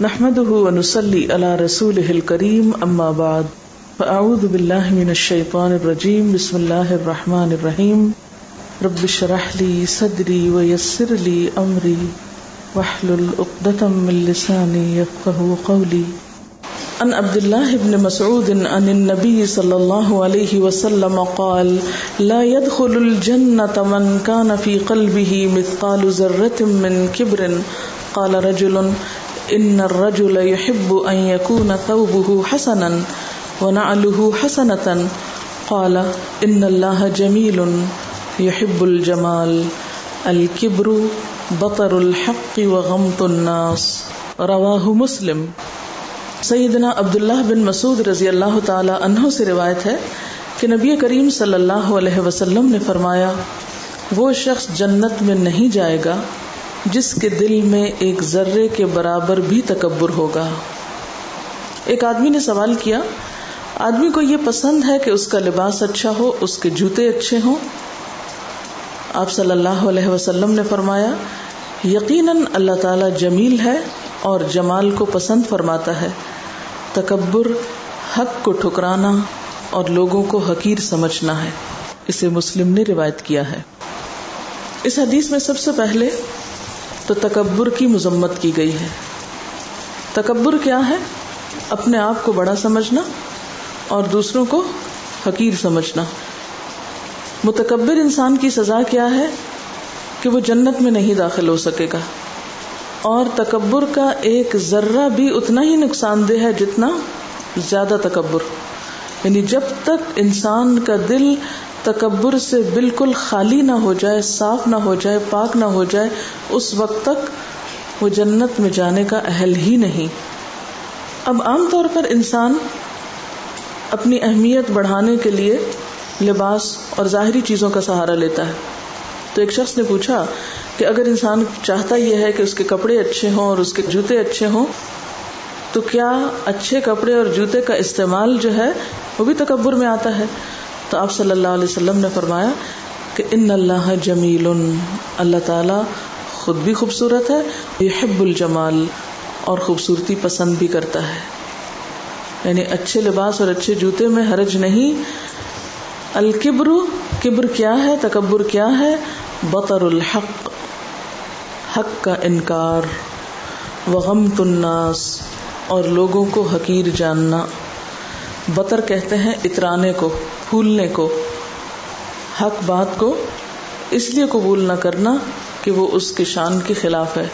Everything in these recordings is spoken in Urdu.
نحمده ونصلي على رسوله الكريم، أما بعد، فأعوذ بالله من الشيطان الرجيم، بسم الله الرحمن الرحيم. رب اشرح لي صدري ويسر لي أمري، واحلل عقدة من لساني يفقه قولي. عن عبد الله بن مسعود عن النبي صلى الله عليه وسلم قال لا يدخل الجنة من كان في قلبه مثقال ذرة من كبر. قال رجل ان الرجل يحب ان يكون ثوبه حسنا ونعله حسنة. قال ان الله جميل يحب الجمال. الكبر بطر الحق وغمط الناس. رواه مسلم. سیدنا عبداللہ بن مسعود رضی اللہ تعالی عنہ سے روایت ہے کہ نبی کریم صلی اللہ علیہ وسلم نے فرمایا، وہ شخص جنت میں نہیں جائے گا جس کے دل میں ایک ذرے کے برابر بھی تکبر ہوگا۔ ایک آدمی نے سوال کیا، آدمی کو یہ پسند ہے کہ اس کا لباس اچھا ہو، اس کے جوتے اچھے ہوں؟ آپ صلی اللہ علیہ وسلم نے فرمایا، یقیناً اللہ تعالی جمیل ہے اور جمال کو پسند فرماتا ہے۔ تکبر حق کو ٹھکرانا اور لوگوں کو حقیر سمجھنا ہے۔ اسے مسلم نے روایت کیا ہے۔ اس حدیث میں سب سے پہلے تو تکبر کی مذمت کی گئی ہے۔ تکبر کیا ہے؟ اپنے آپ کو بڑا سمجھنا اور دوسروں کو حقیر سمجھنا۔ متکبر انسان کی سزا کیا ہے؟ کہ وہ جنت میں نہیں داخل ہو سکے گا۔ اور تکبر کا ایک ذرہ بھی اتنا ہی نقصان دہ ہے جتنا زیادہ تکبر۔ یعنی جب تک انسان کا دل تکبر سے بالکل خالی نہ ہو جائے، صاف نہ ہو جائے، پاک نہ ہو جائے، اس وقت تک وہ جنت میں جانے کا اہل ہی نہیں۔ اب عام طور پر انسان اپنی اہمیت بڑھانے کے لیے لباس اور ظاہری چیزوں کا سہارا لیتا ہے۔ تو ایک شخص نے پوچھا کہ اگر انسان چاہتا یہ ہے کہ اس کے کپڑے اچھے ہوں اور اس کے جوتے اچھے ہوں، تو کیا اچھے کپڑے اور جوتے کا استعمال جو ہے وہ بھی تکبر میں آتا ہے؟ تو آپ صلی اللہ علیہ وسلم نے فرمایا کہ ان اللہ جمیل اللہ تعالی خود بھی خوبصورت ہے، یحب الجمال اور خوبصورتی پسند بھی کرتا ہے۔ یعنی اچھے لباس اور اچھے جوتے میں حرج نہیں۔ الکبر، کبر کیا ہے؟ تکبر کیا ہے؟ بطر الحق، حق کا انکار۔ وغمت الناس، اور لوگوں کو حقیر جاننا۔ بطر کہتے ہیں اترانے کو، پھولنے کو۔ حق بات کو اس لیے قبول نہ کرنا کہ وہ اس کے شان کے خلاف ہے۔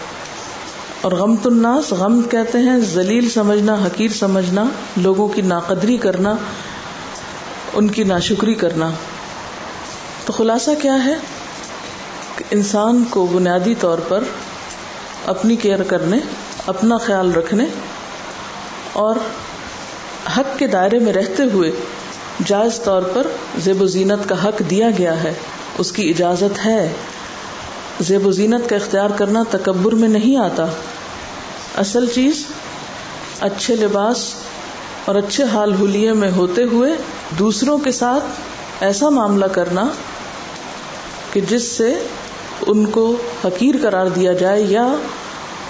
اور غم الناس غم کہتے ہیں ذلیل سمجھنا، حقیر سمجھنا، لوگوں کی ناقدری کرنا، ان کی ناشکری کرنا۔ تو خلاصہ کیا ہے؟ کہ انسان کو بنیادی طور پر اپنی کیئر کرنے، اپنا خیال رکھنے اور حق کے دائرے میں رہتے ہوئے جائز طور پر زیب و زینت کا حق دیا گیا ہے۔ اس کی اجازت ہے۔ زیب و زینت کا اختیار کرنا تکبر میں نہیں آتا۔ اصل چیز، اچھے لباس اور اچھے حال حلیے میں ہوتے ہوئے دوسروں کے ساتھ ایسا معاملہ کرنا کہ جس سے ان کو حقیر قرار دیا جائے یا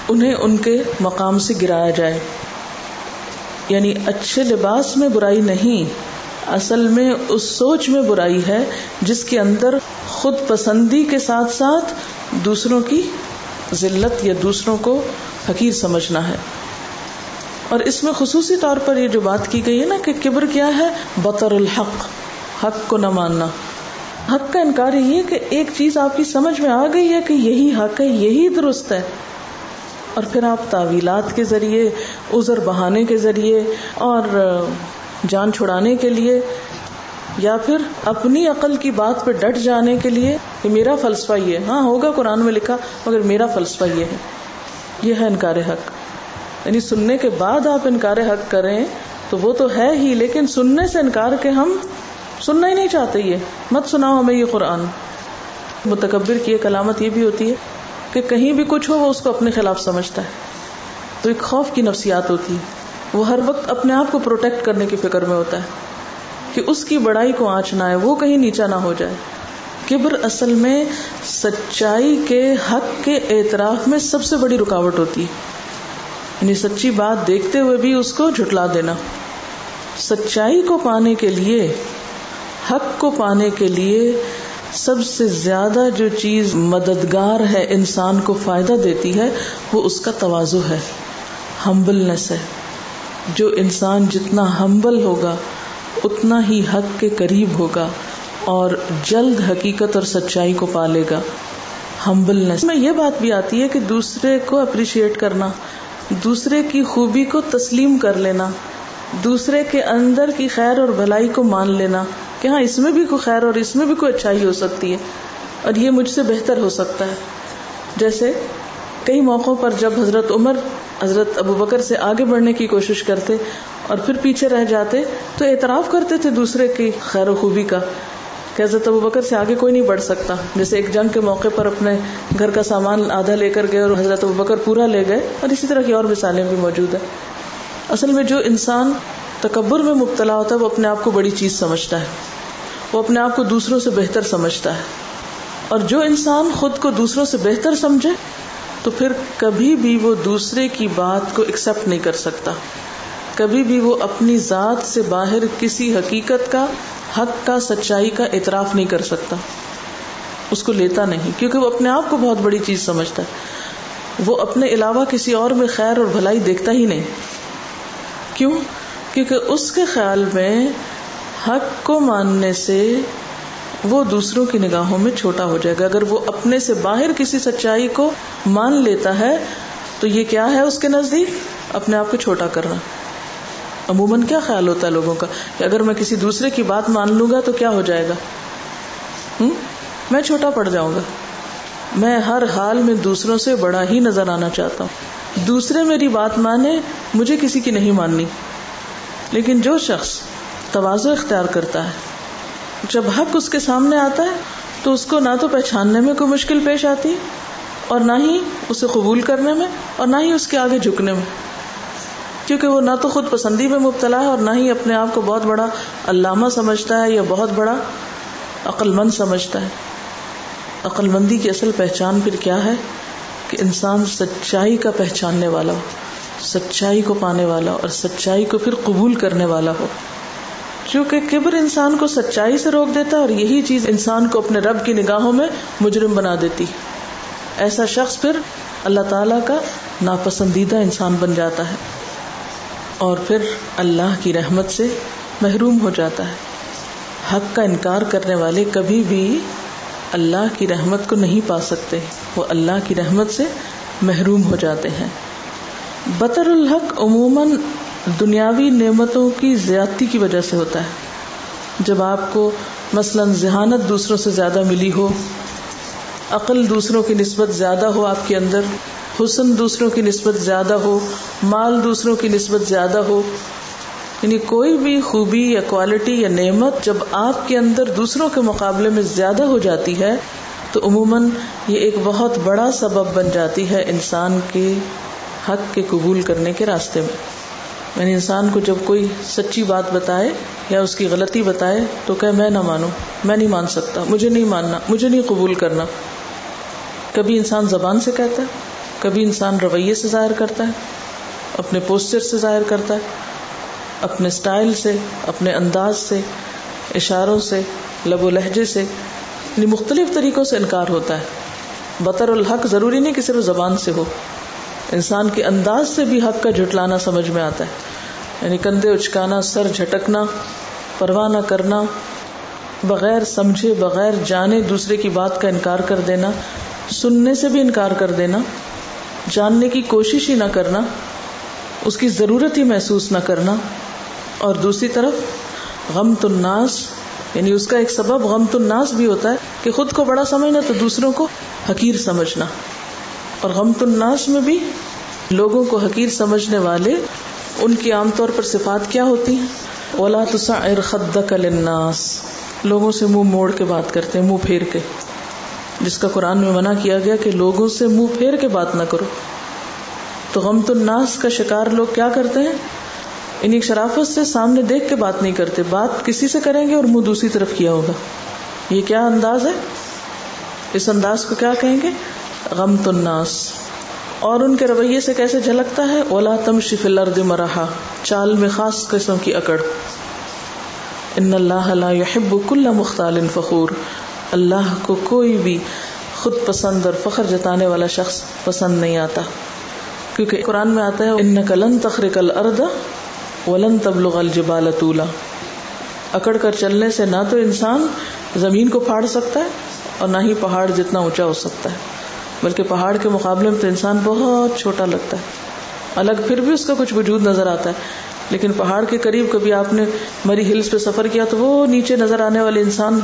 انہیں ان کے مقام سے گرایا جائے۔ یعنی اچھے لباس میں برائی نہیں، اصل میں اس سوچ میں برائی ہے جس کے اندر خود پسندی کے ساتھ ساتھ دوسروں کی ذلت یا دوسروں کو حقیر سمجھنا ہے۔ اور اس میں خصوصی طور پر یہ جو بات کی گئی ہے نا کہ کبر کیا ہے؟ بطر الحق، حق کو نہ ماننا۔ حق کا انکار یہی ہے کہ ایک چیز آپ کی سمجھ میں آ گئی ہے کہ یہی حق ہے، یہی درست ہے۔ اور پھر آپ تعویلات کے ذریعے ازر بہانے کے ذریعے اور جان چھڑانے کے لیے یا پھر اپنی عقل کی بات پہ ڈٹ جانے کے لیے کہ میرا فلسفہ یہ ہاں ہوگا قرآن میں لکھا، مگر میرا فلسفہ یہ ہے۔ یہ ہے انکار حق۔ یعنی سننے کے بعد آپ انکار حق کریں تو وہ تو ہے ہی، لیکن سننے سے انکار کے ہم سننا ہی نہیں چاہتے یہ۔ مت سناؤ ہمیں یہ قرآن۔ متکبر کی ایک علامت یہ بھی ہوتی ہے۔ کہ کہیں بھی کچھ ہو، وہ اس کو اپنے خلاف سمجھتا ہے۔ تو ایک خوف کی نفسیات ہوتی ہے وہ ہر وقت اپنے آپ کو پروٹیکٹ کرنے کی فکر میں ہوتا ہے کہ اس کی بڑائی کو آنچ نہ ہے وہ کہیں نیچا نہ ہو جائے۔ کبر اصل میں سچائی کے حق کے اعتراف میں سب سے بڑی رکاوٹ ہوتی ہے۔ یعنی سچی بات دیکھتے ہوئے بھی اس کو جھٹلا دینا۔ سچائی کو پانے کے لیے، حق کو پانے کے لیے سب سے زیادہ جو چیز مددگار ہے انسان کو فائدہ دیتی ہے، وہ اس کا توازو ہے ہمبلنس ہے۔ جو انسان جتنا ہمبل ہوگا، اتنا ہی حق کے قریب ہوگا اور جلد حقیقت اور سچائی کو پالے گا۔ ہمبلنس میں یہ بات بھی آتی ہے کہ دوسرے کو اپریشیٹ کرنا، دوسرے کی خوبی کو تسلیم کر لینا، دوسرے کے اندر کی خیر اور بھلائی کو مان لینا۔ کہ ہاں اس میں بھی کوئی خیر اور اس میں بھی کوئی اچھائی ہو سکتی ہے اور یہ مجھ سے بہتر ہو سکتا ہے۔ جیسے کئی موقعوں پر جب حضرت عمر، حضرت ابو بکر سے آگے بڑھنے کی کوشش کرتے اور پھر پیچھے رہ جاتے تو اعتراف کرتے تھے دوسرے کی خیر و خوبی کا کہ حضرت ابو بکر سے آگے کوئی نہیں بڑھ سکتا۔ جیسے ایک جنگ کے موقع پر اپنے گھر کا سامان آدھا لے کر گئے اور حضرت ابو بکر پورا لے گئے اور اسی طرح کی اور مثالیں بھی موجود ہیں۔ اصل میں جو انسان تکبر میں مبتلا ہوتا ہے، وہ اپنے آپ کو بڑی چیز سمجھتا ہے۔ وہ اپنے آپ کو دوسروں سے بہتر سمجھتا ہے۔ اور جو انسان خود کو دوسروں سے بہتر سمجھے، تو پھر کبھی بھی وہ دوسرے کی بات کو ایکسپٹ نہیں کر سکتا۔ کبھی بھی وہ اپنی ذات سے باہر کسی حقیقت کا، حق کا، سچائی کا اعتراف نہیں کر سکتا۔ اس کو لیتا نہیں، کیونکہ وہ اپنے آپ کو بہت بڑی چیز سمجھتا ہے۔ وہ اپنے علاوہ کسی اور میں خیر اور بھلائی دیکھتا ہی نہیں۔ کیوں؟ کیونکہ اس کے خیال میں حق کو ماننے سے وہ دوسروں کی نگاہوں میں چھوٹا ہو جائے گا۔ اگر وہ اپنے سے باہر کسی سچائی کو مان لیتا ہے، تو یہ کیا ہے اس کے نزدیک؟ اپنے آپ کو چھوٹا کرنا۔ عموماً کیا خیال ہوتا ہے لوگوں کا؟ کہ اگر میں کسی دوسرے کی بات مان لوں گا تو کیا ہو جائے گا؟ ہوں میں چھوٹا پڑ جاؤں گا۔ میں ہر حال میں دوسروں سے بڑا ہی نظر آنا چاہتا ہوں۔ دوسرے میری بات مانے، مجھے کسی کی نہیں ماننی۔ لیکن جو شخص توازو اختیار کرتا ہے، جب حق اس کے سامنے آتا ہے، تو اس کو نہ تو پہچاننے میں کوئی مشکل پیش آتی، اور نہ ہی اسے قبول کرنے میں، اور نہ ہی اس کے آگے جھکنے میں۔ کیونکہ وہ نہ تو خود پسندی میں مبتلا ہے، اور نہ ہی اپنے آپ کو بہت بڑا علامہ سمجھتا ہے، یا بہت بڑا عقل مند سمجھتا ہے۔ عقل مندی کی اصل پہچان پھر کیا ہے؟ کہ انسان سچائی کا پہچاننے والا ہو۔ سچائی کو پانے والا اور سچائی کو پھر قبول کرنے والا ہو۔ کیونکہ کبر انسان کو سچائی سے روک دیتا ہے اور یہی چیز انسان کو اپنے رب کی نگاہوں میں مجرم بنا دیتی۔ ایسا شخص پھر اللہ تعالی کا ناپسندیدہ انسان بن جاتا ہے اور پھر اللہ کی رحمت سے محروم ہو جاتا ہے۔ حق کا انکار کرنے والے کبھی بھی اللہ کی رحمت کو نہیں پا سکتے، وہ اللہ کی رحمت سے محروم ہو جاتے ہیں۔ بطر الحق عموماً دنیاوی نعمتوں کی زیادتی کی وجہ سے ہوتا ہے۔ جب آپ کو مثلاً ذہانت دوسروں سے زیادہ ملی ہو، عقل دوسروں کی نسبت زیادہ ہو آپ کے اندر، حسن دوسروں کی نسبت زیادہ ہو، مال دوسروں کی نسبت زیادہ ہو یعنی کوئی بھی خوبی یا کوالٹی یا نعمت جب آپ کے اندر دوسروں کے مقابلے میں زیادہ ہو جاتی ہے، تو عموماً یہ ایک بہت بڑا سبب بن جاتی ہے انسان کے حق کے قبول کرنے کے راستے میں۔ یعنی انسان کو جب کوئی سچی بات بتائے یا اس کی غلطی بتائے تو کہ میں نہ مانوں، میں نہیں مان سکتا، مجھے نہیں ماننا، مجھے نہیں قبول کرنا۔ کبھی انسان زبان سے کہتا ہے، کبھی انسان رویے سے ظاہر کرتا ہے، اپنے پوسچر سے ظاہر کرتا ہے، اپنے اسٹائل سے، اپنے انداز سے، اشاروں سے، لب و لہجے سے۔ یعنی مختلف طریقوں سے انکار ہوتا ہے۔ بطر الحق ضروری نہیں کہ صرف زبان سے ہو۔ انسان کے انداز سے بھی حق کا جھٹلانا سمجھ میں آتا ہے۔ یعنی کندھے اچکانا، سر جھٹکنا، پرواہ نہ کرنا، بغیر سمجھے، بغیر جانے دوسرے کی بات کا انکار کر دینا، سننے سے بھی انکار کر دینا، جاننے کی کوشش ہی نہ کرنا، اس کی ضرورت ہی محسوس نہ کرنا، اور دوسری طرف غم الناس یعنی اس کا ایک سبب غم الناس بھی ہوتا ہے کہ خود کو بڑا سمجھنا تو دوسروں کو حقیر سمجھنا۔ اور غم الناس میں بھی لوگوں کو حقیر سمجھنے والے ان کی عام طور پر صفات کیا ہوتی ہیں؟ اولا للناس۔ لوگوں سے منہ موڑ کے بات کرتے ہیں، منہ پھیر کے۔ جس کا قرآن میں منع کیا گیا کہ لوگوں سے منہ پھیر کے بات نہ کرو۔ تو غم تو ناس کا شکار لوگ کیا کرتے ہیں؟ انہیں شرافت سے سامنے دیکھ کے بات نہیں کرتے۔ بات کسی سے کریں گے اور منہ دوسری طرف کیا ہوگا؟ یہ کیا انداز ہے؟ اس انداز کو کیا کہیں گے؟ غم تو ناس اور ان کے رویے سے کیسے جھلکتا ہے؟ اولا تم شف مرحا۔ چال میں خاص قسم کی اکڑ۔ ان اللہ لا يحب كل مختال فخور۔ اللہ کو کوئی بھی خود پسند اور فخر جتانے والا شخص پسند نہیں آتا۔ کیونکہ قرآن میں آتا ہے انك لن تخرق الارض ولن تبلغ الجبال طولا۔ اکڑ کر چلنے سے نہ تو انسان زمین کو پھاڑ سکتا ہے اور نہ ہی پہاڑ جتنا اونچا ہو سکتا ہے۔ بلکہ پہاڑ کے مقابلے میں تو انسان بہت چھوٹا لگتا ہے۔ الگ پھر بھی اس کا کچھ وجود نظر آتا ہے۔ لیکن پہاڑ کے قریب کبھی آپ نے مری ہلس پہ سفر کیا تو وہ نیچے نظر آنے والے انسان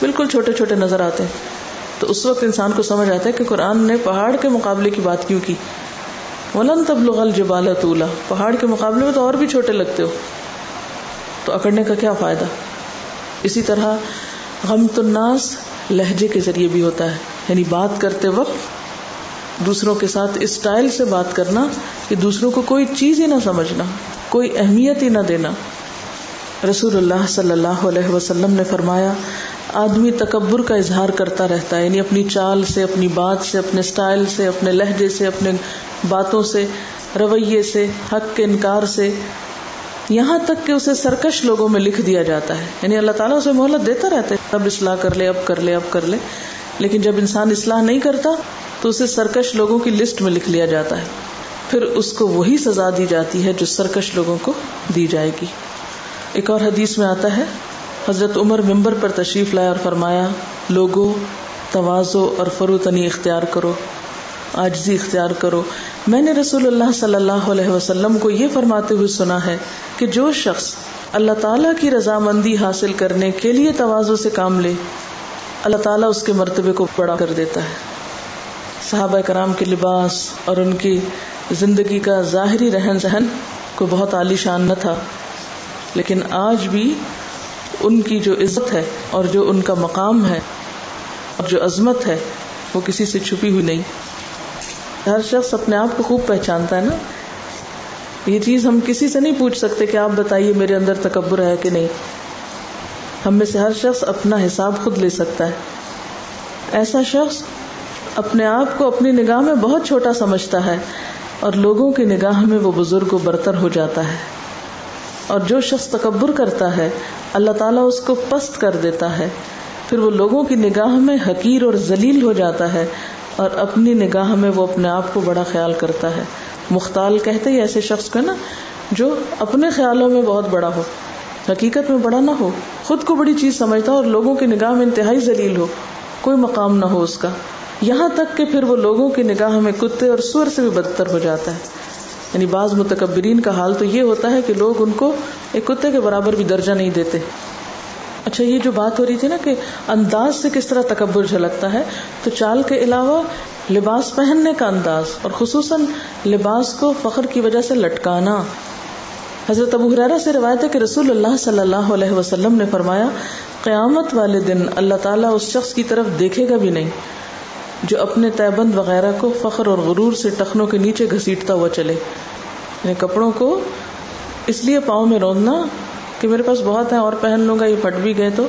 بالکل چھوٹے چھوٹے نظر آتے ہیں۔ تو اس وقت انسان کو سمجھ آتا ہے کہ قرآن نے پہاڑ کے مقابلے کی بات کیوں کی؟ ولن تب لغل جبال طولا۔ پہاڑ کے مقابلے میں تو اور بھی چھوٹے لگتے ہو۔ تو اکڑنے کا کیا فائدہ؟ اسی طرح غم الناس لہجے کے ذریعے بھی ہوتا ہے۔ یعنی بات کرتے وقت دوسروں کے ساتھ اسٹائل سے بات کرنا کہ دوسروں کو کوئی چیز ہی نہ سمجھنا، کوئی اہمیت ہی نہ دینا۔ رسول اللہ صلی اللہ علیہ وسلم نے فرمایا، آدمی تکبر کا اظہار کرتا رہتا ہے یعنی اپنی چال سے، اپنی بات سے، اپنے اسٹائل سے، اپنے لہجے سے، اپنے باتوں سے، رویے سے، حق کے انکار سے۔ یہاں تک کہ اسے سرکش لوگوں میں لکھ دیا جاتا ہے۔ یعنی اللہ تعالیٰ اسے مہلت دیتا رہتا ہے، اب اصلاح کر لے، اب کر لے، اب کر لے۔ لیکن جب انسان اصلاح نہیں کرتا تو اسے سرکش لوگوں کی لسٹ میں لکھ لیا جاتا ہے۔ پھر اس کو وہی سزا دی جاتی ہے جو سرکش لوگوں کو دی جائے گی۔ ایک اور حدیث میں آتا ہے، حضرت عمر ممبر پر تشریف لایا اور فرمایا لوگوں توازو اور فروتنی اختیار کرو آجزی اختیار کرو۔ میں نے رسول اللہ صلی اللہ علیہ وسلم کو یہ فرماتے ہوئے سنا ہے کہ جو شخص اللہ تعالیٰ کی رضامندی حاصل کرنے کے لیے توازو سے کام لے، اللہ تعالیٰ اس کے مرتبے کو بڑا کر دیتا ہے۔ صحابہ کرام کے لباس اور ان کی زندگی کا ظاہری رہن سہن کو بہت عالی شان نہ تھا۔ لیکن آج بھی ان کی جو عزت ہے اور جو ان کا مقام ہے اور جو عظمت ہے، وہ کسی سے چھپی ہوئی نہیں۔ ہر شخص اپنے آپ کو خوب پہچانتا ہے نا۔ یہ چیز ہم کسی سے نہیں پوچھ سکتے کہ آپ بتائیے میرے اندر تکبر ہے کہ نہیں۔ ہم میں سے ہر شخص اپنا حساب خود لے سکتا ہے۔ ایسا شخص اپنے آپ کو اپنی نگاہ میں بہت چھوٹا سمجھتا ہے اور لوگوں کی نگاہ میں وہ بزرگ و برتر ہو جاتا ہے۔ اور جو شخص تکبر کرتا ہے، اللہ تعالیٰ اس کو پست کر دیتا ہے۔ پھر وہ لوگوں کی نگاہ میں حقیر اور ذلیل ہو جاتا ہے اور اپنی نگاہ میں وہ اپنے آپ کو بڑا خیال کرتا ہے۔ مختال کہتے ہی ایسے شخص کو نا، جو اپنے خیالوں میں بہت بڑا ہو، حقیقت میں بڑا نہ ہو۔ خود کو بڑی چیز سمجھتا اور لوگوں کی نگاہ میں انتہائی ذلیل ہو۔ کوئی مقام نہ ہو اس کا۔ یہاں تک کہ پھر وہ لوگوں کی نگاہ میں کتے اور سور سے بھی بدتر ہو جاتا ہے۔ یعنی بعض متکبرین کا حال تو یہ ہوتا ہے کہ لوگ ان کو ایک کتے کے برابر بھی درجہ نہیں دیتے۔ اچھا یہ جو بات ہو رہی تھی نا کہ انداز سے کس طرح تکبر جھلکتا ہے، تو چال کے علاوہ لباس پہننے کا انداز اور خصوصاً لباس کو فخر کی وجہ سے لٹکانا۔ حضرت ابو حرارا سے روایت ہے کہ رسول اللہ صلی اللہ علیہ وسلم نے فرمایا، قیامت والے دن اللہ تعالیٰ اس شخص کی طرف دیکھے گا بھی نہیں۔ جو اپنے تیبند وغیرہ کو فخر اور غرور سے ٹخنوں کے نیچے گھسیٹتا ہوا چلے۔ یعنی کپڑوں کو اس لیے پاؤں میں روندنا کہ میرے پاس بہت ہے اور پہن لوں گا، یہ پھٹ بھی گئے تو۔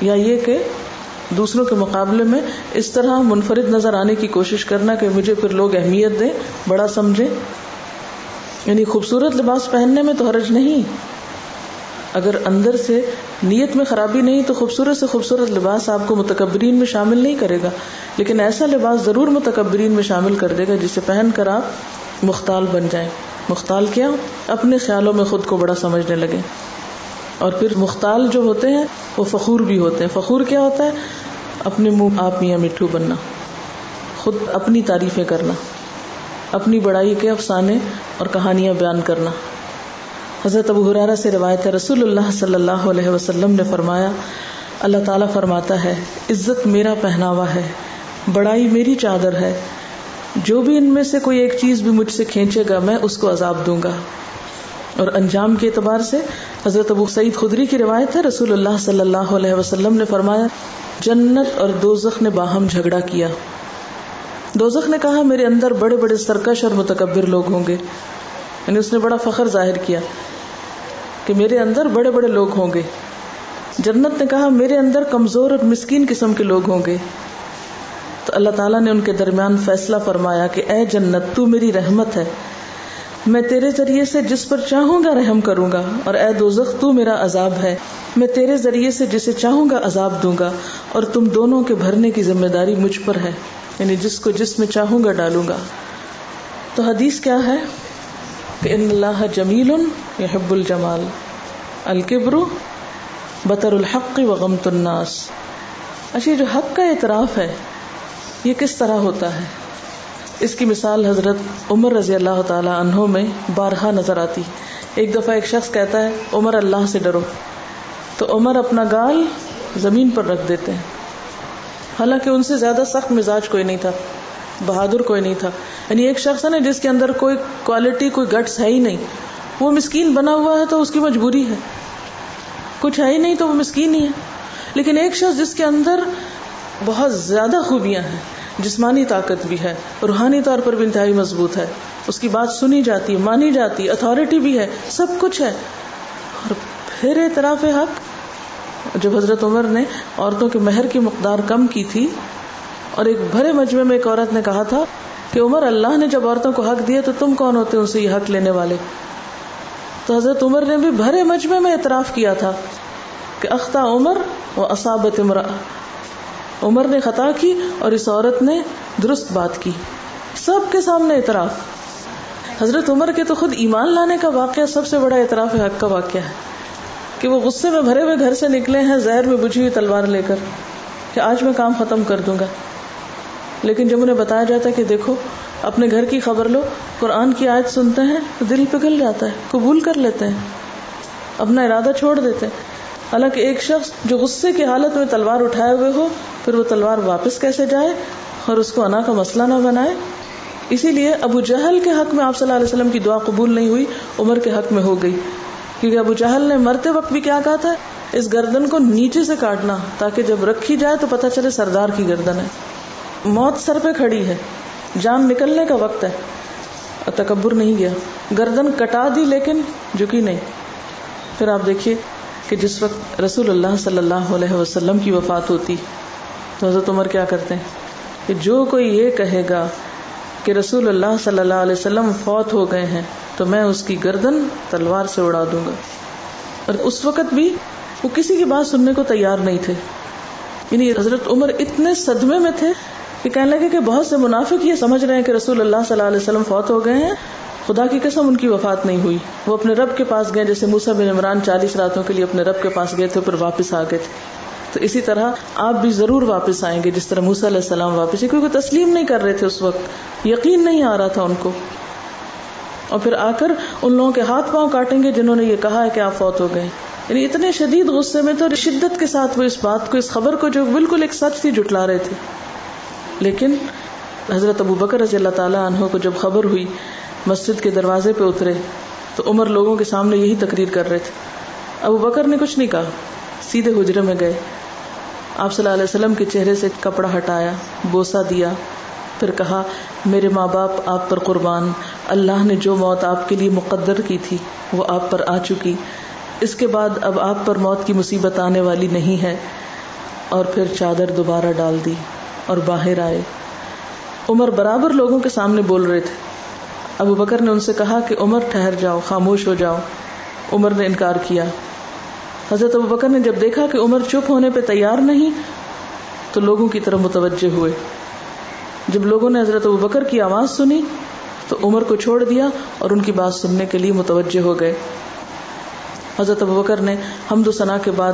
یا یہ کہ دوسروں کے مقابلے میں اس طرح منفرد نظر آنے کی کوشش کرنا کہ مجھے پھر لوگ اہمیت دیں، بڑا سمجھے یعنی خوبصورت لباس پہننے میں تو حرج نہیں۔ اگر اندر سے نیت میں خرابی نہیں تو خوبصورت سے خوبصورت لباس آپ کو متکبرین میں شامل نہیں کرے گا، لیکن ایسا لباس ضرور متکبرین میں شامل کر دے گا جسے پہن کر آپ مختال بن جائیں۔ مختال کیا؟ اپنے خیالوں میں خود کو بڑا سمجھنے لگے اور پھر مختال جو ہوتے ہیں، وہ فخور بھی ہوتے ہیں۔ فخور کیا ہوتا ہے؟ اپنے منہ آپ میاں مٹھو بننا۔ خود اپنی تعریفیں کرنا۔ اپنی بڑائی کے افسانے اور کہانیاں بیان کرنا۔ حضرت ابو حرارہ سے روایت ہے، رسول اللہ صلی اللہ علیہ وسلم نے فرمایا، اللہ تعالیٰ فرماتا ہے، عزت میرا پہناوا ہے، بڑائی میری چادر ہے، جو بھی ان میں سے کوئی ایک چیز بھی مجھ سے کھینچے گا، میں اس کو عذاب دوں گا۔ اور انجام کے اعتبار سے حضرت ابو سعید خدری کی روایت ہے، رسول اللہ صلی اللہ علیہ وسلم نے فرمایا، جنت اور دوزخ نے باہم جھگڑا کیا۔ دوزخ نے کہا، میرے اندر بڑے بڑے سرکش اور متکبر لوگ ہوں گے۔ یعنی اس نے بڑا فخر ظاہر کیا کہ میرے اندر بڑے بڑے لوگ ہوں گے۔ جنت نے کہا، میرے اندر کمزور اور مسکین قسم کے لوگ ہوں گے۔ تو اللہ تعالیٰ نے ان کے درمیان فیصلہ فرمایا کہ، اے جنت، تو میری رحمت ہے۔ میں تیرے ذریعے سے جس پر چاہوں گا رحم کروں گا، اور اے دوزخ، تو میرا عذاب ہے۔ میں تیرے ذریعے سے جسے چاہوں گا عذاب دوں گا، اور تم دونوں کے بھرنے کی ذمہ داری مجھ پر ہے۔ یعنی جس کو جس میں چاہوں گا ڈالوں گا۔ تو حدیث کیا ہے؟ کہ ان اللہ جمیل یحب الجمال الکبر بطر الحق و غمت الناس اچھا جو حق کا اعتراف ہے، یہ کس طرح ہوتا ہے؟ اس کی مثال حضرت عمر رضی اللہ تعالی عنہ میں بارہا نظر آتی۔ ایک دفعہ ایک شخص کہتا ہے، عمر، اللہ سے ڈرو۔ تو عمر اپنا گال زمین پر رکھ دیتے ہیں۔ حالانکہ ان سے زیادہ سخت مزاج کوئی نہیں تھا۔ بہادر کوئی نہیں تھا۔ یعنی ایک شخص ہے نا جس کے اندر کوئی کوالٹی کوئی گٹس ہے ہی نہیں۔ وہ مسکین بنا ہوا ہے تو اس کی مجبوری ہے۔ کچھ ہے ہی نہیں تو وہ مسکین ہی ہے۔ لیکن ایک شخص جس کے اندر بہت زیادہ خوبیاں ہیں، جسمانی طاقت بھی ہے، روحانی طور پر بھی انتہائی مضبوط ہے۔ اس کی بات سنی جاتی، مانی جاتی اتارٹی بھی ہے، سب کچھ ہے۔ اور پھر اعتراف حق، جب حضرت عمر نے عورتوں کے مہر کی مقدار کم کی تھی اور ایک بھرے مجمے میں ایک عورت نے کہا تھا کہ عمر اللہ نے جب عورتوں کو حق دیا تو تم کون ہوتے ان سے یہ حق لینے والے؟ تو حضرت عمر نے بھی بھرے مجمے میں اعتراف کیا تھا کہ اختہ عمر و اصابت امرا عمر نے خطا کی اور اس عورت نے درست بات کی۔ سب کے سامنے اعتراف۔ حضرت عمر کے تو خود ایمان لانے کا واقعہ سب سے بڑا اعتراف حق کا واقعہ ہے کہ وہ غصے میں بھرے ہوئے گھر سے نکلے ہیں، زہر میں بجھی ہوئی تلوار لے کر کہ آج میں کام ختم کر دوں گا۔ لیکن جب انہیں بتایا جاتا ہے کہ دیکھو، اپنے گھر کی خبر لو، قرآن کی آیت سنتے ہیں تو دل پگھل جاتا ہے، قبول کر لیتے ہیں، اپنا ارادہ چھوڑ دیتے ہیں۔ حالانکہ ایک شخص جو غصے کی حالت میں تلوار اٹھائے ہوئے ہو، پھر وہ تلوار واپس کیسے جائے؟ اور اس کو انا کا مسئلہ نہ بنائے۔ اسی لیے ابو جہل کے حق میں آپ صلی اللہ علیہ وسلم کی دعا قبول نہیں ہوئی، عمر کے حق میں ہو گئی۔ کیونکہ ابو جہل نے مرتے وقت بھی کیا کہا تھا؟ اس گردن کو نیچے سے کاٹنا، تاکہ جب رکھی جائے تو پتہ چلے سردار کی گردن ہے۔ موت سر پہ کھڑی ہے۔ جان نکلنے کا وقت ہے۔ تکبر نہیں گیا۔ گردن کٹا دی لیکن جھکی نہیں۔ پھر آپ دیکھیے کہ جس وقت رسول اللہ صلی اللہ علیہ وسلم کی وفات ہوتی، تو حضرت عمر کیا کرتے ہیں؟ کہ جو کوئی یہ کہے گا کہ رسول اللہ صلی اللہ علیہ وسلم فوت ہو گئے ہیں، تو میں اس کی گردن تلوار سے اڑا دوں گا۔ اور اس وقت بھی وہ کسی کی بات سننے کو تیار نہیں تھے۔ یعنی حضرت عمر اتنے صدمے میں تھے کہ کہنے لگے کہ بہت سے منافق یہ سمجھ رہے ہیں کہ رسول اللہ صلی اللہ علیہ وسلم فوت ہو گئے ہیں۔ خدا کی قسم ان کی وفات نہیں ہوئی۔ وہ اپنے رب کے پاس گئے، جیسے موسا بن عمران چالیس راتوں کے لیے اپنے رب کے پاس گئے تھے، پھر واپس آ گئے تھے۔ تو اسی طرح آپ بھی ضرور واپس آئیں گے جس طرح موسا علیہ السلام واپس کیونکہ تسلیم نہیں کر رہے تھے اس وقت۔ یقین نہیں آ رہا تھا ان کو۔ اور پھر آ کر ان لوگوں کے ہاتھ پاؤں کاٹیں گے جنہوں نے یہ کہا ہے کہ آپ فوت ہو گئے۔ یعنی اتنے شدید غصے میں تو شدت کے ساتھ وہ اس بات کو، اس خبر کو جو بالکل ایک سچ تھی جٹلا رہے تھے۔ لیکن حضرت ابو بکر رضی اللہ تعالیٰ عنہ کو جب خبر ہوئی مسجد کے دروازے پہ اترے تو عمر لوگوں کے سامنے یہی تقریر کر رہے تھے۔ ابو بکر نے کچھ نہیں کہا، سیدھے حجرے میں گئے۔ آپ صلی اللہ علیہ وسلم کے چہرے سے کپڑا ہٹایا بوسا دیا۔ پھر کہا، میرے ماں باپ آپ پر قربان، اللہ نے جو موت آپ کے لیے مقدر کی تھی وہ آپ پر آ چکی۔ اس کے بعد اب آپ پر موت کی مصیبت آنے والی نہیں ہے۔ اور پھر چادر دوبارہ ڈال دی۔ اور باہر آئے۔ عمر برابر لوگوں کے سامنے بول رہے تھے۔ ابو بکر نے ان سے کہا کہ عمر ٹھہر جاؤ، خاموش ہو جاؤ۔ عمر نے انکار کیا۔ حضرت ابو بکر نے جب دیکھا کہ عمر چپ ہونے پہ تیار نہیں، تو لوگوں کی طرف متوجہ ہوئے۔ جب لوگوں نے حضرت ابو بکر کی آواز سنی، تو عمر کو چھوڑ دیا اور ان کی بات سننے کے لیے متوجہ ہو گئے۔ حضرت ابو بکر نے حمد و ثنا کے بعد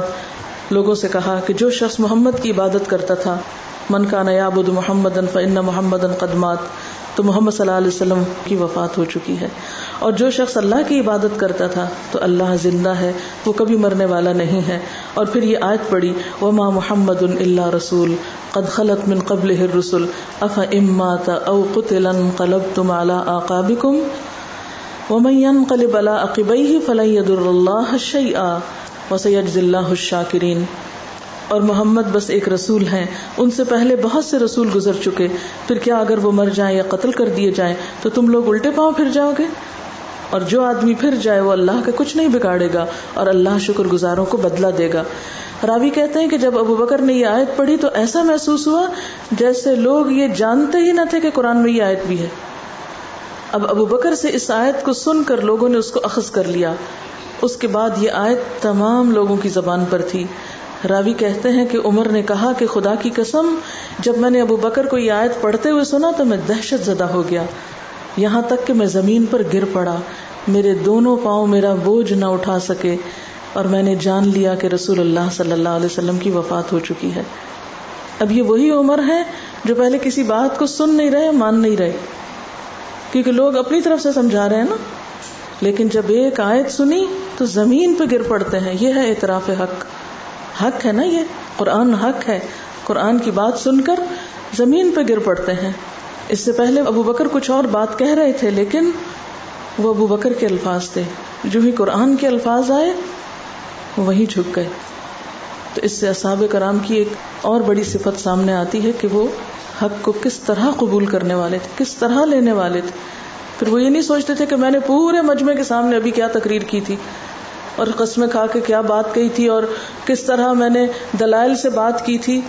لوگوں سے کہا کہ جو شخص محمد کی عبادت کرتا تھا من کا نیا محمد فن محمد قدمات تو محمد صلی اللہ علیہ وسلم کی وفات ہو چکی ہے۔ اور جو شخص اللہ کی عبادت کرتا تھا، تو اللہ زندہ ہے، وہ کبھی مرنے والا نہیں ہے۔ اور پھر یہ آیت پڑی وہ ماں محمد اللہ رسول، قد خلط من قبل رسول اف امات او قتل قلب تم اعلیٰ آقابکم ومن قلب على عقبيه فلن يضر الله شيئا وسيجزي الله الشاكرين۔ اور محمد بس ایک رسول ہیں۔ ان سے پہلے بہت سے رسول گزر چکے۔ پھر کیا اگر وہ مر جائیں یا قتل کر دیے جائیں، تو تم لوگ الٹے پاؤں پھر جاؤ گے؟ اور جو آدمی پھر جائے، وہ اللہ کا کچھ نہیں بگاڑے گا اور اللہ شکر گزاروں کو بدلا دے گا۔ راوی کہتے ہیں کہ جب ابو بکر نے یہ آیت پڑھی تو ایسا محسوس ہوا جیسے لوگ یہ جانتے ہی نہ تھے کہ قرآن میں یہ آیت بھی ہے۔ اب ابو بکر سے اس آیت کو سن کر لوگوں نے اس کو اخذ کر لیا۔ اس کے بعد یہ آیت تمام لوگوں کی زبان پر تھی۔ راوی کہتے ہیں کہ عمر نے کہا کہ خدا کی قسم، جب میں نے ابو بکر کو یہ آیت پڑھتے ہوئے سنا تو میں دہشت زدہ ہو گیا۔ یہاں تک کہ میں زمین پر گر پڑا۔ میرے دونوں پاؤں میرا بوجھ نہ اٹھا سکے اور میں نے جان لیا کہ رسول اللہ صلی اللہ علیہ وسلم کی وفات ہو چکی ہے۔ اب یہ وہی عمر ہے جو پہلے کسی بات کو سن نہیں رہے، مان نہیں رہے۔ کیونکہ لوگ اپنی طرف سے سمجھا رہے ہیں نا۔ لیکن جب ایک آیت سنی تو زمین پہ گر پڑتے ہیں۔ یہ ہے اعتراف حق۔ حق ہے نا یہ؟ قرآن حق ہے۔ قرآن کی بات سن کر زمین پہ گر پڑتے ہیں۔ اس سے پہلے ابو بکر کچھ اور بات کہہ رہے تھے، لیکن وہ ابو بکر کے الفاظ تھے۔ جو ہی قرآن کے الفاظ آئے، وہی جھک گئے۔ تو اس سے اصحاب کرام کی ایک اور بڑی صفت سامنے آتی ہے کہ وہ حق کو کس طرح قبول کرنے والے تھے، کس طرح لینے والے تھے۔ پھر وہ یہ نہیں سوچتے تھے کہ میں نے پورے مجمے کے سامنے ابھی کیا تقریر کی تھی۔ اور قسمیں کھا کے کیا بات کہی تھی اور کس طرح میں نے دلائل سے بات کی تھی،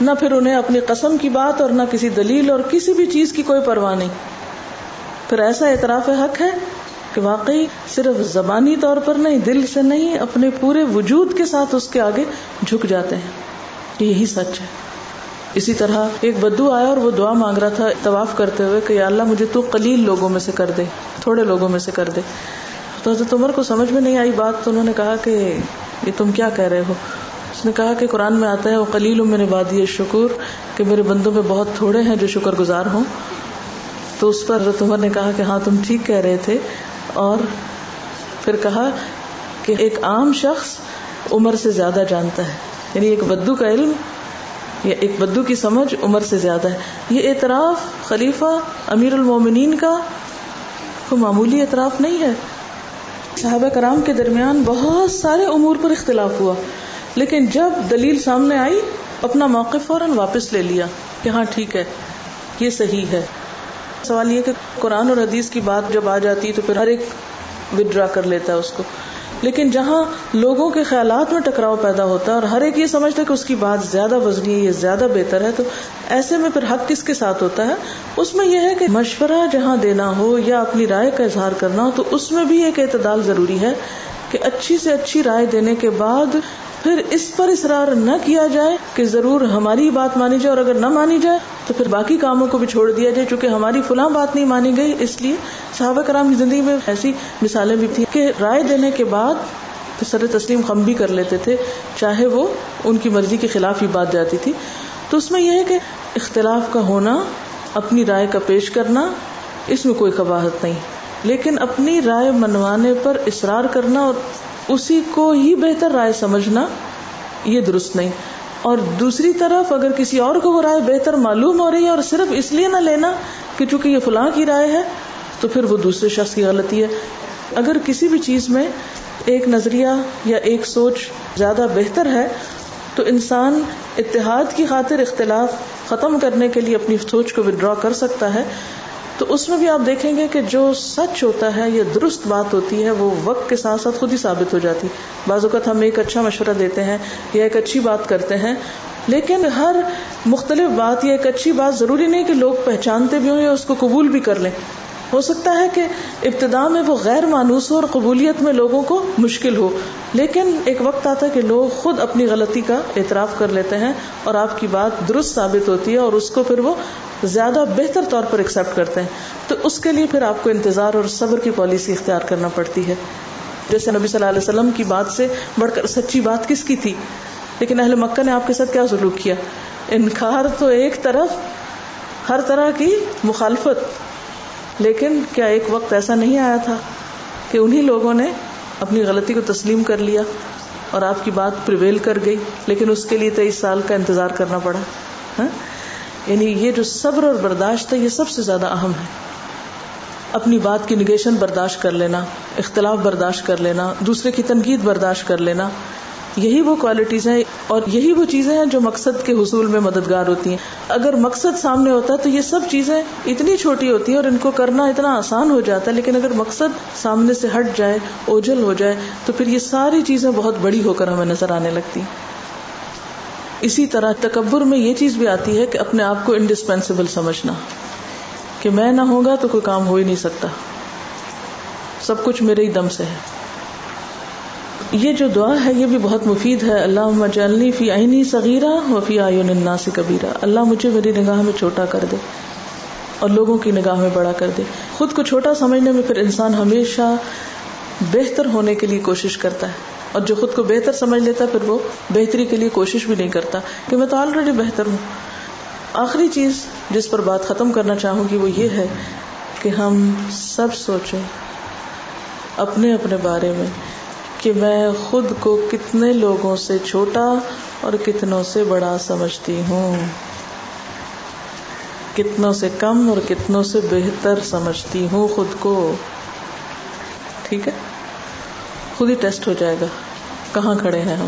نہ پھر انہیں اپنی قسم کی بات اور نہ کسی دلیل اور کسی بھی چیز کی کوئی پرواہ نہیں۔ پھر ایسا اعتراف حق ہے کہ واقعی صرف زبانی طور پر نہیں، دل سے نہیں، اپنے پورے وجود کے ساتھ اس کے آگے جھک جاتے ہیں۔ یہی سچ ہے۔ اسی طرح ایک بدو آیا اور وہ دعا مانگ رہا تھا طواف کرتے ہوئے کہ اللہ مجھے تو قلیل لوگوں میں سے کر دے، تھوڑے لوگوں میں سے کر دے۔ تو حضرت عمر کو سمجھ میں نہیں آئی بات، تو انہوں نے کہا کہ یہ تم کیا کہہ رہے ہو؟ اس نے کہا کہ قرآن میں آتا ہے، وہ قلیل میں نے بادی شکر کہ میرے بندوں میں بہت تھوڑے ہیں جو شکر گزار ہوں. تو اس پر حضرت عمر نے کہا کہ ہاں تم ٹھیک کہہ رہے تھے، اور پھر کہا کہ ایک عام شخص عمر سے زیادہ جانتا ہے یعنی ایک بدو کا علم یا ایک بدو کی سمجھ عمر سے زیادہ ہے۔ یہ اعتراف خلیفہ امیر المومنین کا کوئی معمولی اعتراف نہیں ہے۔ صحابہ کرام کے درمیان بہت سارے امور پر اختلاف ہوا۔ لیکن جب دلیل سامنے آئی، اپنا موقف فوراً واپس لے لیا کہ ہاں ٹھیک ہے، یہ صحیح ہے۔ سوال یہ کہ قرآن اور حدیث کی بات جب آ جاتی تو پھر ہر ایک ودرا کر لیتا ہے اس کو۔ لیکن جہاں لوگوں کے خیالات میں ٹکراؤ پیدا ہوتا ہے اور ہر ایک یہ سمجھتا ہے کہ اس کی بات زیادہ وزنی ہے یہ زیادہ بہتر ہے، تو ایسے میں پھر حق کس کے ساتھ ہوتا ہے؟ اس میں یہ ہے کہ مشورہ جہاں دینا ہو یا اپنی رائے کا اظہار کرنا ہو، تو اس میں بھی ایک اعتدال ضروری ہے کہ اچھی سے اچھی رائے دینے کے بعد پھر اس پر اصرار نہ کیا جائے کہ ضرور ہماری بات مانی جائے اور اگر نہ مانی جائے تو پھر باقی کاموں کو بھی چھوڑ دیا جائے، چونکہ ہماری فلاں بات نہیں مانی گئی۔ اس لیے صحابہ کرام کی زندگی میں ایسی مثالیں بھی تھیں کہ رائے دینے کے بعد سر تسلیم خم بھی کر لیتے تھے، چاہے وہ ان کی مرضی کے خلاف ہی بات جاتی تھی۔ تو اس میں یہ ہے کہ اختلاف کا ہونا، اپنی رائے کا پیش کرنا، اس میں کوئی قباحت نہیں۔ لیکن اپنی رائے منوانے پر اصرار کرنا اور اسی کو ہی بہتر رائے سمجھنا یہ درست نہیں۔ اور دوسری طرف اگر کسی اور کو وہ رائے بہتر معلوم ہو رہی ہے اور صرف اس لیے نہ لینا کہ چونکہ یہ فلاں کی رائے ہے، تو پھر وہ دوسرے شخص کی غلطی ہے۔ اگر کسی بھی چیز میں ایک نظریہ یا ایک سوچ زیادہ بہتر ہے، تو انسان اتحاد کی خاطر اختلاف ختم کرنے کے لیے اپنی سوچ کو ودرا کر سکتا ہے۔ تو اس میں بھی آپ دیکھیں گے کہ جو سچ ہوتا ہے یا درست بات ہوتی ہے، وہ وقت کے ساتھ ساتھ خود ہی ثابت ہو جاتی۔ بعض اوقات ہم ایک اچھا مشورہ دیتے ہیں یا ایک اچھی بات کرتے ہیں، لیکن ہر مختلف بات یا ایک اچھی بات ضروری نہیں کہ لوگ پہچانتے بھی ہوں یا اس کو قبول بھی کر لیں۔ ہو سکتا ہے کہ ابتدا میں وہ غیر مانوس ہو اور قبولیت میں لوگوں کو مشکل ہو۔ لیکن ایک وقت آتا ہے کہ لوگ خود اپنی غلطی کا اعتراف کر لیتے ہیں اور آپ کی بات درست ثابت ہوتی ہے اور اس کو پھر وہ زیادہ بہتر طور پر ایکسپٹ کرتے ہیں۔ تو اس کے لیے پھر آپ کو انتظار اور صبر کی پالیسی اختیار کرنا پڑتی ہے۔ جیسے نبی صلی اللہ علیہ وسلم کی بات سے بڑھ کر سچی بات کس کی تھی؟ لیکن اہل مکہ نے آپ کے ساتھ کیا سلوک کیا؟ انکار تو ایک طرف، ہر طرح کی مخالفت۔ لیکن کیا ایک وقت ایسا نہیں آیا تھا کہ انہی لوگوں نے اپنی غلطی کو تسلیم کر لیا اور آپ کی بات پریویل کر گئی، لیکن اس کے لیے تیئیس سال کا انتظار کرنا پڑا ہاں؟ یعنی یہ جو صبر اور برداشت ہے، یہ سب سے زیادہ اہم ہے۔ اپنی بات کی نگیشن برداشت کر لینا، اختلاف برداشت کر لینا، دوسرے کی تنقید برداشت کر لینا یہی وہ کوالٹیز ہیں اور یہی وہ چیزیں ہیں جو مقصد کے حصول میں مددگار ہوتی ہیں۔ اگر مقصد سامنے ہوتا ہے تو یہ سب چیزیں اتنی چھوٹی ہوتی ہیں اور ان کو کرنا اتنا آسان ہو جاتا ہے، لیکن اگر مقصد سامنے سے ہٹ جائے اوجل ہو جائے، تو پھر یہ ساری چیزیں بہت بڑی ہو کر ہمیں نظر آنے لگتی اسی طرح تکبر میں یہ چیز بھی آتی ہے کہ اپنے آپ کو انڈسپینسیبل سمجھنا۔ کہ میں نہ ہوگا تو کوئی کام ہو ہی نہیں سکتا۔ سب کچھ میرے ہی دم سے ہے۔ یہ جو دعا ہے، یہ بھی بہت مفید ہے۔ اللہ مجلنی فی عینی صغیرہ و فی آئین الناس کبیرہ۔ اللہ مجھے میری نگاہ میں چھوٹا کر دے اور لوگوں کی نگاہ میں بڑا کر دے۔ خود کو چھوٹا سمجھنے میں پھر انسان ہمیشہ بہتر ہونے کے لیے کوشش کرتا ہے۔ اور جو خود کو بہتر سمجھ لیتا ہے، پھر وہ بہتری کے لیے کوشش بھی نہیں کرتا کہ میں تو آلریڈی بہتر ہوں۔ آخری چیز جس پر بات ختم کرنا چاہوں گی وہ یہ ہے کہ ہم سب سوچیں اپنے اپنے بارے میں۔ کہ میں خود کو کتنے لوگوں سے چھوٹا اور کتنوں سے بڑا سمجھتی ہوں۔ کتنوں سے کم اور کتنوں سے بہتر سمجھتی ہوں خود کو۔ ٹھیک ہے؟ خود ہی ٹیسٹ ہو جائے گا۔ کہاں کھڑے ہیں ہم؟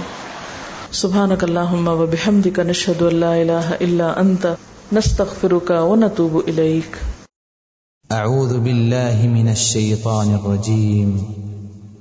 سبحانک اللہم و بحمدک، نشہد اللہ الہ الا انت، نستغفرک و نتوب الیک۔ اعوذ باللہ من الشیطان الرجیم۔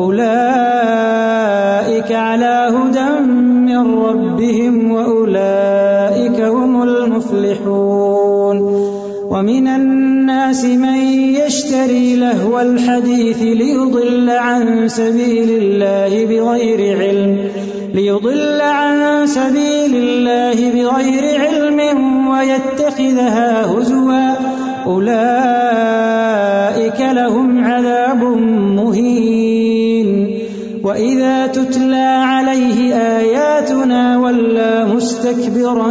أولئك على هدى من ربهم وأولئك هم المفلحون ومن الناس من يشتري لهو الحديث ليضل عن سبيل الله بغير علم ليضل عن سبيل الله بغير علم ويتخذها هزوا أولئك لهم عذاب مهين وإذا تتلى عليه آياتنا ولا مستكبرا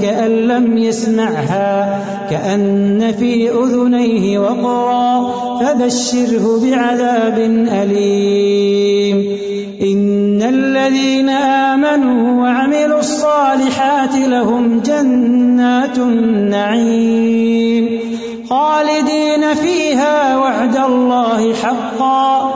كأن لم يسمعها كأن في أذنيه وقرا فبشره بعذاب أليم إن الذين آمنوا وعملوا الصالحات لهم جنات النعيم خالدين فيها وعد الله حقا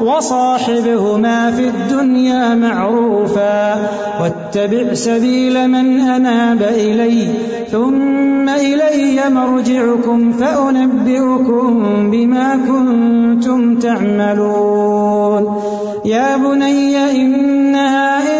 وصاحبهما في الدنيا معروفا واتبع سبيل من أناب إلي ثم إلي مرجعكم فأنبئكم بما كنتم تعملون يا بني إنها إن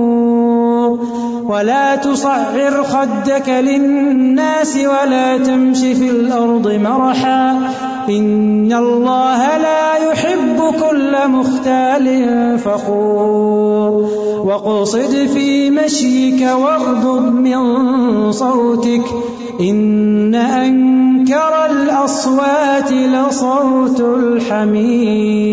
ولا تصعر خدك للناس ولا تمش في الأرض مرحا. إن الله لا يحب كل مختال فخور. وقصد في مشيك واغضب من صوتك. إن أنكر الأصوات لصوت الحمير